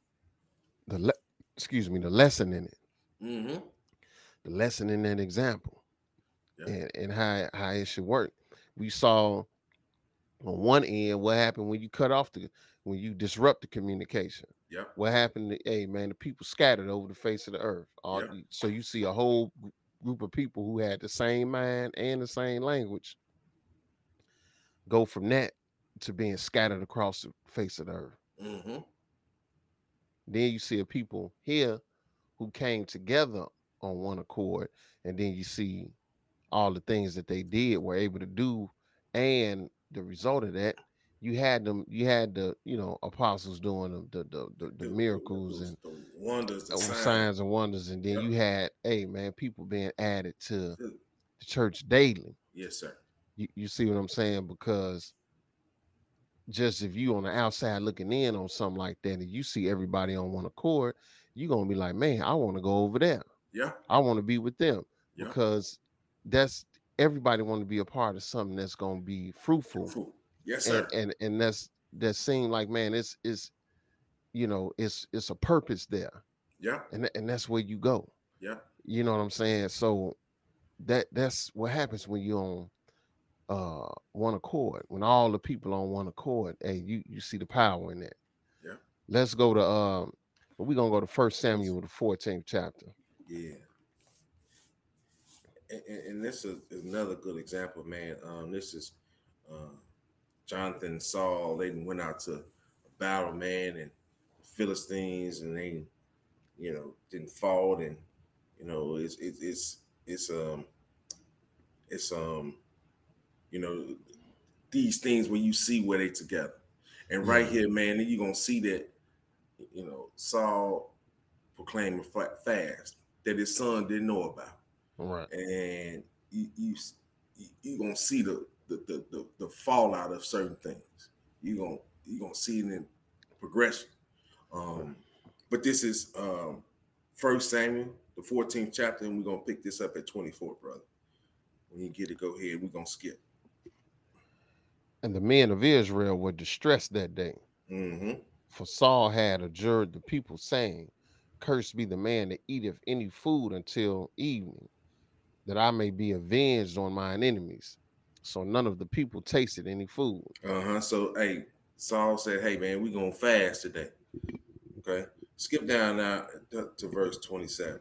Speaker 1: the le- excuse me the lesson in it.
Speaker 2: Mm-hmm.
Speaker 1: the lesson in that example
Speaker 2: Yeah.
Speaker 1: and, and how how it should work. We saw on one end what happened when you cut off the when you disrupt the communication.
Speaker 2: Yep.
Speaker 1: What happened? To, hey man, the people scattered over the face of the earth. All,
Speaker 2: Yeah.
Speaker 1: So you see a whole group of people who had the same mind and the same language go from that to being scattered across the face of the earth.
Speaker 2: Mm-hmm.
Speaker 1: Then you see a people here who came together on one accord, and then you see all the things that they did were able to do, and the result of that, you had them, you had the you know apostles doing the the the, the, miracles and
Speaker 2: the wonders, the signs.
Speaker 1: signs and wonders, and then
Speaker 2: Yep.
Speaker 1: you had, hey man, people being added to the church daily.
Speaker 2: Yes, sir.
Speaker 1: You, you see what I'm saying? Because just if you on the outside looking in on something like that, and you see everybody on one accord, you're gonna be like, man, I want to go over there.
Speaker 2: Yeah.
Speaker 1: I want to be with them
Speaker 2: Yeah.
Speaker 1: because that's everybody want to be a part of something that's gonna be fruitful,
Speaker 2: Fruit. Yes,
Speaker 1: and
Speaker 2: sir.
Speaker 1: and and that's that seem like man, it's it's you know it's it's a purpose there,
Speaker 2: yeah.
Speaker 1: and and that's where you go.
Speaker 2: Yeah.
Speaker 1: You know what I'm saying? So that that's what happens when you're on uh one accord, when all the people on one accord, hey, you you see the power in that.
Speaker 2: Yeah.
Speaker 1: Let's go to um we're gonna go to first Samuel the 14th chapter.
Speaker 2: Yeah. And, and this is, another good example, man. Um, this is uh, Jonathan Saul. They went out to battle, man, and Philistines, and they, you know, didn't fall, and you know, it's it's it's it's um it's um you know these things when you see where they together, and right here, man, you're gonna see that you know Saul proclaimed a fast that his son didn't know about,
Speaker 1: right?
Speaker 2: And you you you gonna see the the, the the the fallout of certain things. You gonna you gonna see it in progression. Um, but this is um First Samuel, the 14th chapter, and we're gonna pick this up at 24, brother. When you get it, go ahead. We're gonna skip.
Speaker 1: And the men of Israel were distressed that day.
Speaker 2: Mm-hmm.
Speaker 1: For Saul had adjured the people, saying, Cursed be the man that eateth any food until evening, that I may be avenged on mine enemies. So none of the people tasted any food.
Speaker 2: Uh-huh. So hey, Saul said, Hey man, we're gonna fast today. Okay. Skip down now to, to verse 27.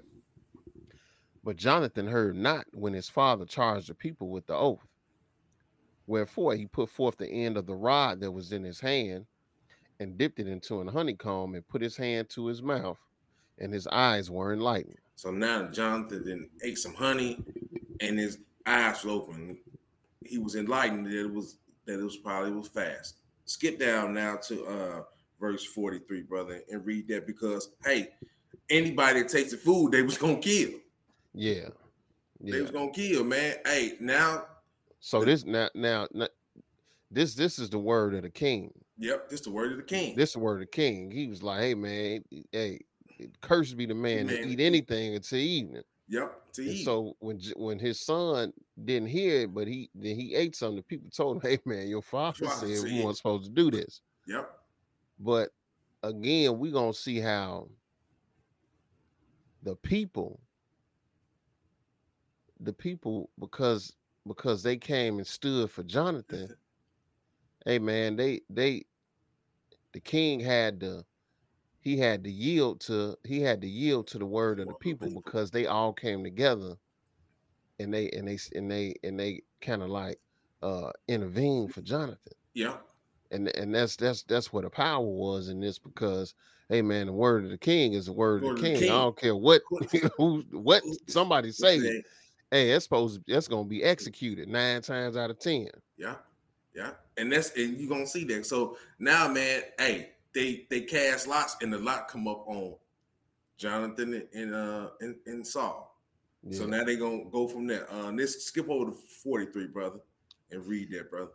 Speaker 1: But Jonathan heard not when his father charged the people with the oath. Wherefore he put forth the end of the rod that was in his hand and dipped it into an honeycomb and put his hand to his mouth, and his eyes were enlightened.
Speaker 2: So now Jonathan then ate some honey and his eyes were open. He was enlightened that it was that it was probably was fast. Skip down now to uh verse 43, brother, and read that because hey, anybody that takes the food, they was gonna kill.
Speaker 1: Yeah. yeah.
Speaker 2: They was gonna kill, man. Hey, now
Speaker 1: so this now, now now this this is the word of the king.
Speaker 2: Yep, this is the word of the king.
Speaker 1: This the word of the king. He was like, "Hey man, hey, curse be the man, man. to eat anything until evening."
Speaker 2: Yep.
Speaker 1: So when when his son didn't hear it, but he then he ate something. The people told him, "Hey man, your father, father said we weren't supposed to do this."
Speaker 2: Yep.
Speaker 1: But again, we're gonna see how the people, the people, because because they came and stood for Jonathan. hey man, they they the king had to he had to yield to he had to yield to the word of the people because they all came together and they and they and they and they kind of like uh intervened for Jonathan.
Speaker 2: Yeah.
Speaker 1: And and that's that's that's what the power was in this because hey man, the word of the king is the word, word of the king. king. I don't care what who what somebody say. Hey, that's supposed that's gonna be executed nine times out of ten.
Speaker 2: Yeah. Yeah, and that's and you're gonna see that. So now, man, hey, they they cast lots, and the lot come up on Jonathan and uh and, and Saul. Yeah. So now they gonna go from there. Uh, let's skip over to 43, brother, and read that, brother.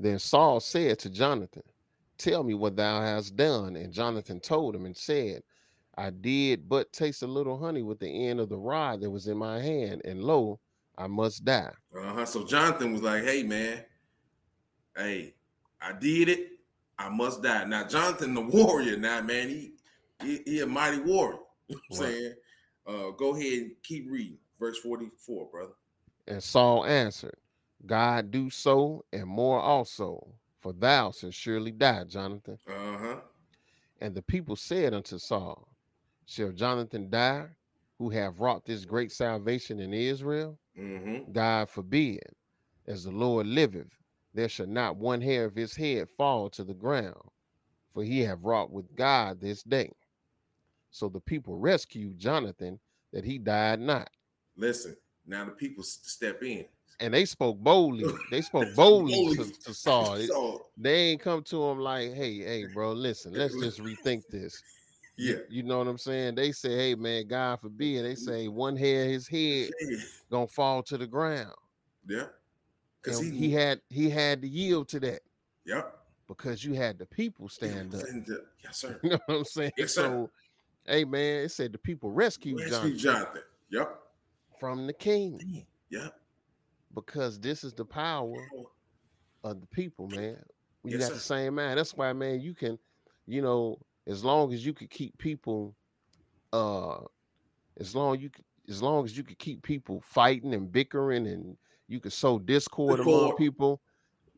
Speaker 1: Then Saul said to Jonathan, Tell me what thou hast done. And Jonathan told him and said, I did but taste a little honey with the end of the rod that was in my hand, and lo, I must die.
Speaker 2: Uh-huh. So Jonathan was like, Hey man, hey, I did it. I must die. Now, Jonathan, the warrior, now, man, he he, he a mighty warrior. You know what I'm saying? Uh, go ahead and keep reading. Verse 44, brother.
Speaker 1: And Saul answered, God do so and more also, for thou shalt surely die, Jonathan.
Speaker 2: Uh-huh.
Speaker 1: And the people said unto Saul, Shall Jonathan die, who have wrought this great salvation in Israel?
Speaker 2: Mm-hmm.
Speaker 1: God forbid, as the Lord liveth, there shall not one hair of his head fall to the ground, for he have wrought with God this day. So the people rescued Jonathan that he died not.
Speaker 2: Listen, now the people step in.
Speaker 1: And they spoke boldly. They spoke boldly to, to Saul. Saul. They ain't come to him like, hey, hey, bro, listen, let's just rethink this.
Speaker 2: Yeah.
Speaker 1: You know what I'm saying? They say, hey, man, God forbid. They say one hair of his head gonna fall to the ground.
Speaker 2: Yeah.
Speaker 1: Because he, he had he had to yield to that.
Speaker 2: Yep.
Speaker 1: Because you had the people stand up.
Speaker 2: yes, sir.
Speaker 1: You know what I'm saying?
Speaker 2: Yes, sir. So,
Speaker 1: hey man, it said the people rescued Rescue
Speaker 2: Jonathan. Jonathan. Yep.
Speaker 1: From the king.
Speaker 2: Yep.
Speaker 1: Because this is the power of the people, man. You
Speaker 2: yes,
Speaker 1: got
Speaker 2: sir.
Speaker 1: the same man. That's why, man, you can, you know, as long as you could keep people, uh, as long you as long as you could keep people fighting and bickering and you could sow discord, discord. among people.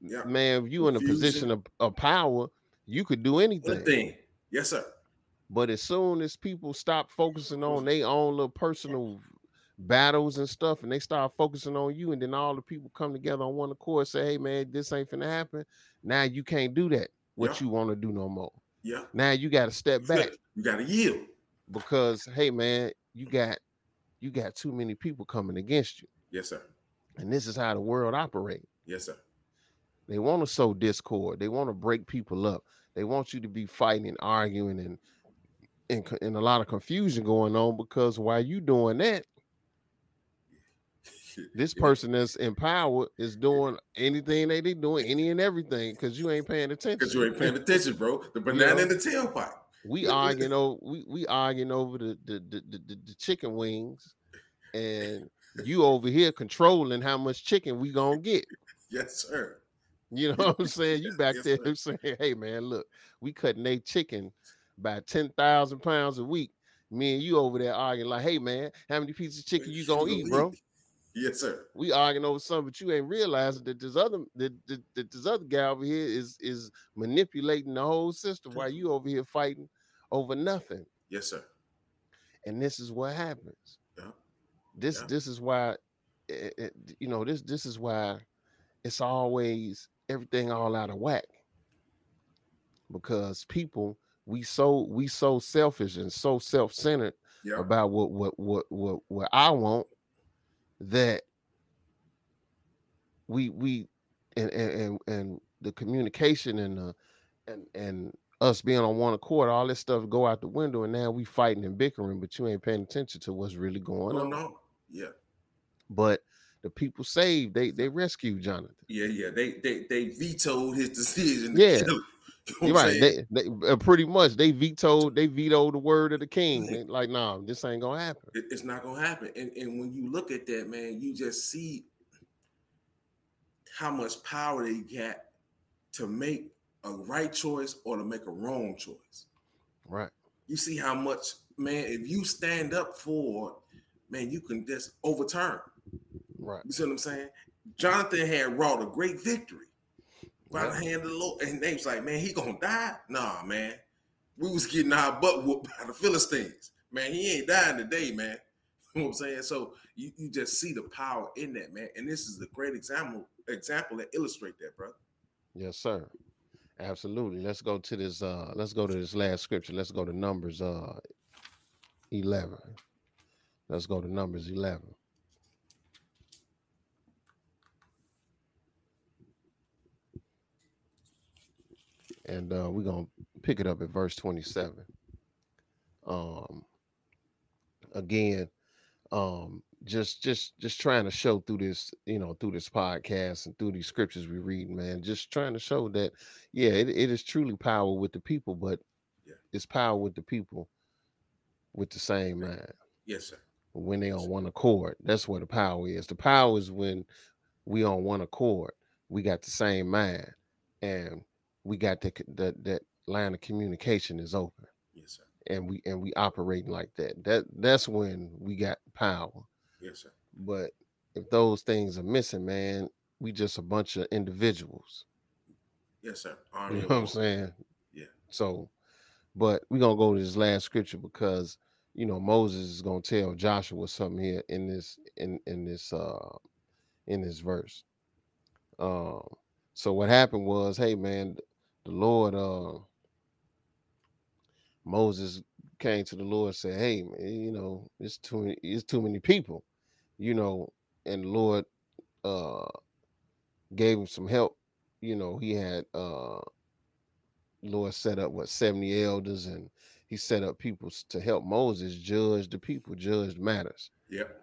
Speaker 1: Yeah. Man, if you in a position of, of power, you could do anything.
Speaker 2: Anything. Yes, sir.
Speaker 1: But as soon as people stop focusing on their own little personal battles and stuff, and they start focusing on you, and then all the people come together on one accord, say, "Hey, man, this ain't finna happen." Now you can't do that. What yeah. you want to do no more?
Speaker 2: Yeah.
Speaker 1: Now you got to step back.
Speaker 2: You got to yield
Speaker 1: because, hey, man, you got you got too many people coming against you.
Speaker 2: Yes, sir.
Speaker 1: And this is how the world operates.
Speaker 2: Yes, sir.
Speaker 1: They want to sow discord. They want to break people up. They want you to be fighting and arguing and and, and a lot of confusion going on because while you doing that, this person that's empowered is doing anything they they doing, any and everything, because you ain't paying attention.
Speaker 2: Because you ain't paying attention, bro. The banana you know, in the tailpipe.
Speaker 1: We arguing over we we arguing over the the, the the, the chicken wings, and you over here controlling how much chicken we gonna get.
Speaker 2: Yes, sir.
Speaker 1: You know what I'm saying? You back yes, there sir. saying, "Hey, man, look, we cutting a chicken by ten thousand pounds a week." Me and you over there arguing like, "Hey, man, how many pieces of chicken you gonna eat, bro?"
Speaker 2: Yes, sir.
Speaker 1: We arguing over something, but you ain't realizing that this other that, that, that this other guy over here is is manipulating the whole system while you over here fighting over nothing.
Speaker 2: Yes, sir.
Speaker 1: And this is what happens. This yeah. this is why eh, eh, it, it, you know this this is why it's always everything all out of whack because people we so we so selfish and so self-centered yeah. about what what what what what I want that we we and and and the communication and the and and us being on one accord, all this stuff go out the window, and now we fighting and bickering, but you ain't paying attention to what's really going oh, on.
Speaker 2: No, yeah.
Speaker 1: But the people saved, they they rescued Jonathan.
Speaker 2: Yeah, yeah. They they they vetoed his decision.
Speaker 1: Yeah. You know right. They, they uh, pretty much they vetoed they vetoed the word of the king. They, like, nah, this ain't gonna happen.
Speaker 2: It, it's not gonna happen. And and when you look at that, man, you just see how much power they got to make a right choice or to make a wrong choice.
Speaker 1: Right.
Speaker 2: You see how much, man, if you stand up for, man, you can just overturn.
Speaker 1: Right.
Speaker 2: You see what I'm saying? Jonathan had wrought a great victory by the hand of the Lord. And they was like, man, he gonna die? Nah, man. We was getting our butt whooped by the Philistines. Man, he ain't dying today, man. You know what I'm saying? So you, you just see the power in that, man. And this is a great example example that illustrate that, brother.
Speaker 1: Yes, sir. Absolutely. Let's go to this. Uh, let's go to this last scripture. Let's go to Numbers uh 11. Let's go to Numbers 11. And uh, we're gonna pick it up at verse 27. Um again, um, just just just trying to show through this you know through this podcast and through these scriptures we read man just trying to show that yeah it, it is truly power with the people but yeah. it's power with the people with the same mind
Speaker 2: yes sir
Speaker 1: when they on one accord that's where the power is the power is when we on one accord we got the same mind and we got the, that that line of communication is open
Speaker 2: yes sir
Speaker 1: and we and we operating like that that that's when we got power
Speaker 2: Yes, sir.
Speaker 1: But if those things are missing, man, we just a bunch of individuals.
Speaker 2: Yes, sir.
Speaker 1: you know what I'm saying?
Speaker 2: Yeah.
Speaker 1: So, but we're gonna go to this last scripture because you know Moses is gonna tell Joshua something here in this in in this uh in this verse. Um, so what happened was, hey man, the Lord uh Moses came to the Lord and said, Hey man, you know, it's too it's too many people you know, and Lord uh gave him some help. You know, he had uh Lord set up what 70 elders and he set up people to help Moses judge the people, judge matters.
Speaker 2: Yep.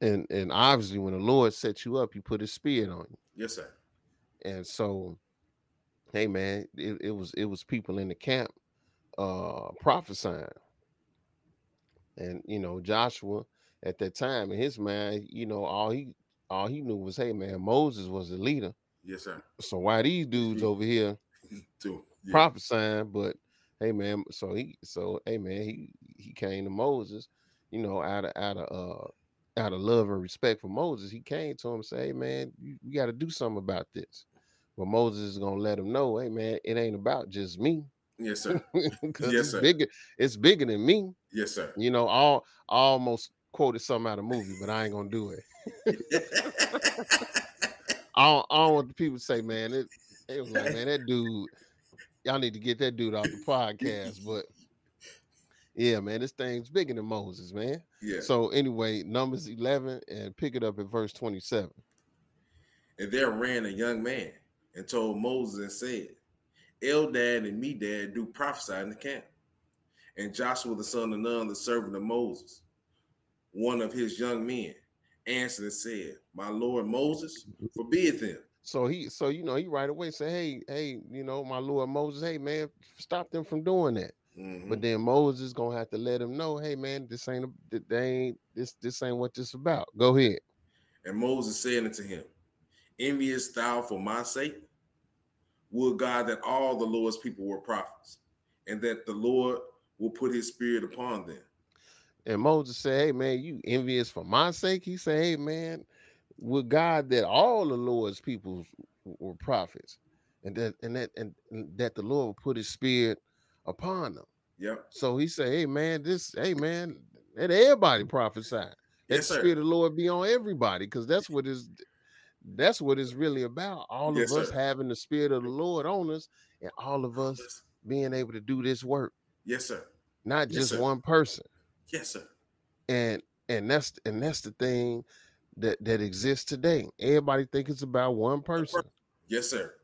Speaker 1: And and obviously when the Lord set you up, he put his spirit on you.
Speaker 2: Yes, sir.
Speaker 1: And so, hey man, it, it was it was people in the camp uh prophesying. And you know, Joshua at that time in his mind, you know, all he all he knew was, hey man, Moses was the leader.
Speaker 2: Yes, sir.
Speaker 1: So why these dudes over here
Speaker 2: Too,
Speaker 1: yeah. prophesying? But hey man, so he so hey man, he he came to Moses, you know, out of out of uh out of love and respect for Moses, he came to him and said, Hey man, you, you got to do something about this. But Moses is gonna let him know, hey man, it ain't about just me.
Speaker 2: Yes, sir.
Speaker 1: yes,
Speaker 2: Yes,
Speaker 1: it's
Speaker 2: sir.
Speaker 1: bigger, it's bigger than me.
Speaker 2: Yes, sir.
Speaker 1: You know, all I almost quoted something out of movie, but I ain't gonna do it. I don't, I don't want the people to say, man, it, it was like, man, that dude, y'all need to get that dude off the podcast. But yeah, man, this thing's bigger than Moses, man.
Speaker 2: yeah.
Speaker 1: So anyway, Numbers 11 and pick it up at verse 27.
Speaker 2: And there ran a young man and told Moses and said, Eldad and Medad do prophesy in the camp. And Joshua the son of Nun, the servant of Moses, one of his young men, answered and said, My Lord Moses, mm-hmm. forbid them.
Speaker 1: So he, so you know, he right away say, hey, hey, you know, my Lord Moses, hey man, stop them from doing that.
Speaker 2: Mhm.
Speaker 1: But then Moses gonna have to let him know, hey man, this ain't, a, they ain't, this, this ain't what this about. Go ahead.
Speaker 2: And Moses said unto him, Envious thou for my sake? Would God that all the Lord's people were prophets, and that the Lord will put his spirit upon them.
Speaker 1: And Moses said, Hey man, you envious for my sake? He said, Hey man, with God that all the Lord's people were prophets, and that and that and, and that the Lord put his spirit upon them.
Speaker 2: Yep.
Speaker 1: So he said, Hey man, this, hey man, let everybody prophesy. Let
Speaker 2: Yes,
Speaker 1: spirit of the Lord be on everybody, because that's what is that's what it's really about. All
Speaker 2: Yes,
Speaker 1: of us
Speaker 2: sir.
Speaker 1: having the spirit of the Lord on us, and all of us being able to do this work,
Speaker 2: Yes, sir.
Speaker 1: not
Speaker 2: Yes,
Speaker 1: just
Speaker 2: sir.
Speaker 1: one person
Speaker 2: Yes, sir.
Speaker 1: and and that's and that's the thing that that exists today everybody think it's about one person
Speaker 2: Yes, sir.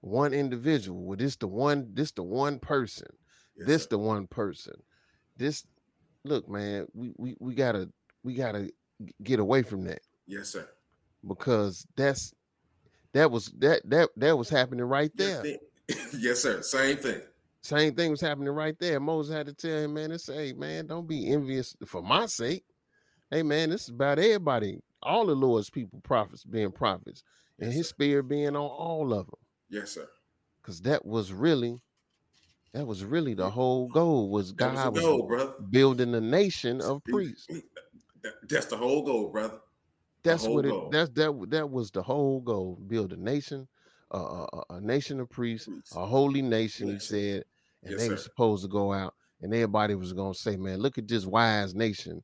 Speaker 1: one individual well this the one this the one person
Speaker 2: Yes,
Speaker 1: this
Speaker 2: sir.
Speaker 1: the one person this look man we, we we gotta we gotta get away from that
Speaker 2: Yes, sir.
Speaker 1: because that's that was that that that was happening right there
Speaker 2: yes, sir. Same thing.
Speaker 1: same thing was happening right there moses had to tell him man and say hey man don't be envious for my sake hey man this is about everybody all the lord's people prophets being prophets and
Speaker 2: Yes,
Speaker 1: his
Speaker 2: sir.
Speaker 1: spirit being on all of them
Speaker 2: Yes, sir.
Speaker 1: because that was really that was really the whole goal was
Speaker 2: That was
Speaker 1: god was
Speaker 2: goal, brother.
Speaker 1: building a nation of priests
Speaker 2: That's the whole goal, brother.
Speaker 1: that's what it
Speaker 2: goal.
Speaker 1: that's that that was the whole goal build a nation uh, a, a nation of priests
Speaker 2: Priests.
Speaker 1: a holy nation he said and
Speaker 2: Yes,
Speaker 1: they were supposed to go out and everybody was going to say man look at this wise nation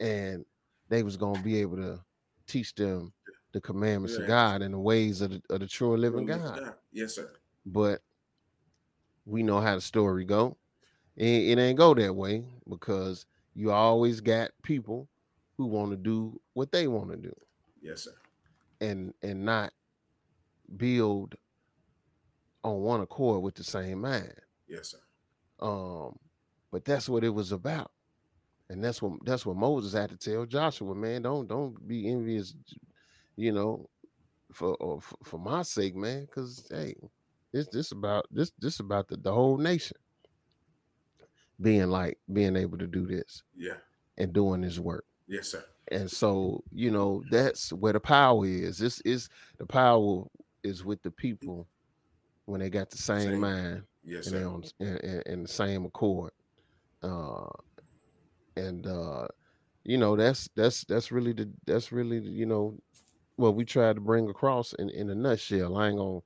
Speaker 1: and they was going to be able to teach them the commandments of god and the ways of the, of the true living god.
Speaker 2: Yes, sir.
Speaker 1: but we know how the story go. It, it ain't go that way because you always got people who want to do what they want to do.
Speaker 2: Yes, sir.
Speaker 1: and and not build on one accord with the same mind.
Speaker 2: Yes, sir.
Speaker 1: um but that's what it was about and that's what that's what moses had to tell joshua man don't don't be envious you know for or for, for my sake man because hey this this about this this about the, the whole nation being like being able to do this
Speaker 2: Yeah.
Speaker 1: and doing this work
Speaker 2: Yes, sir.
Speaker 1: and so you know that's where the power is this is the power is with the people when they got the same,
Speaker 2: Same.
Speaker 1: mind
Speaker 2: Yes,
Speaker 1: and
Speaker 2: sir.
Speaker 1: on in, in, in the same accord uh and uh you know that's that's that's really the that's really you know what we tried to bring across in in a nutshell i ain't gonna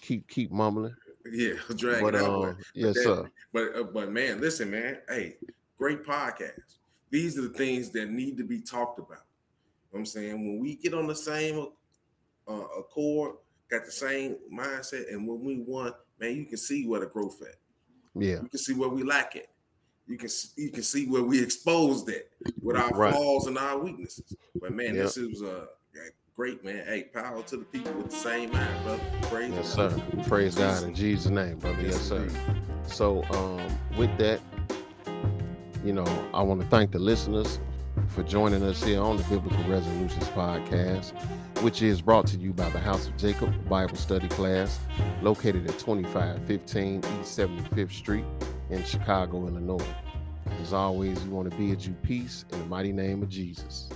Speaker 1: keep keep mumbling
Speaker 2: Yeah, drag
Speaker 1: but
Speaker 2: it out. but-
Speaker 1: yes
Speaker 2: that-
Speaker 1: sir
Speaker 2: But uh, but man, listen, man. Hey, great podcast. These are the things that need to be talked about. You know what I'm saying when we get on the same uh, accord, got the same mindset, and when we want, man, you can see where the growth at.
Speaker 1: yeah
Speaker 2: You can see where we lack it. You can you can see where we exposed it with our
Speaker 1: Right.
Speaker 2: flaws and our weaknesses. But man,
Speaker 1: Yep.
Speaker 2: this is uh, great, man. Hey, power to the people with the same mind, brother. Praise
Speaker 1: yes
Speaker 2: God.
Speaker 1: sir praise god in jesus name brother yes sir
Speaker 2: indeed.
Speaker 1: So um with that, you know, I want to thank the listeners for joining us here on the Biblical Resolutions Podcast, which is brought to you by the House of Jacob Bible Study Class, located at 2515 East 75th Street in Chicago, Illinois. As always, we want to bid you peace in the mighty name of Jesus.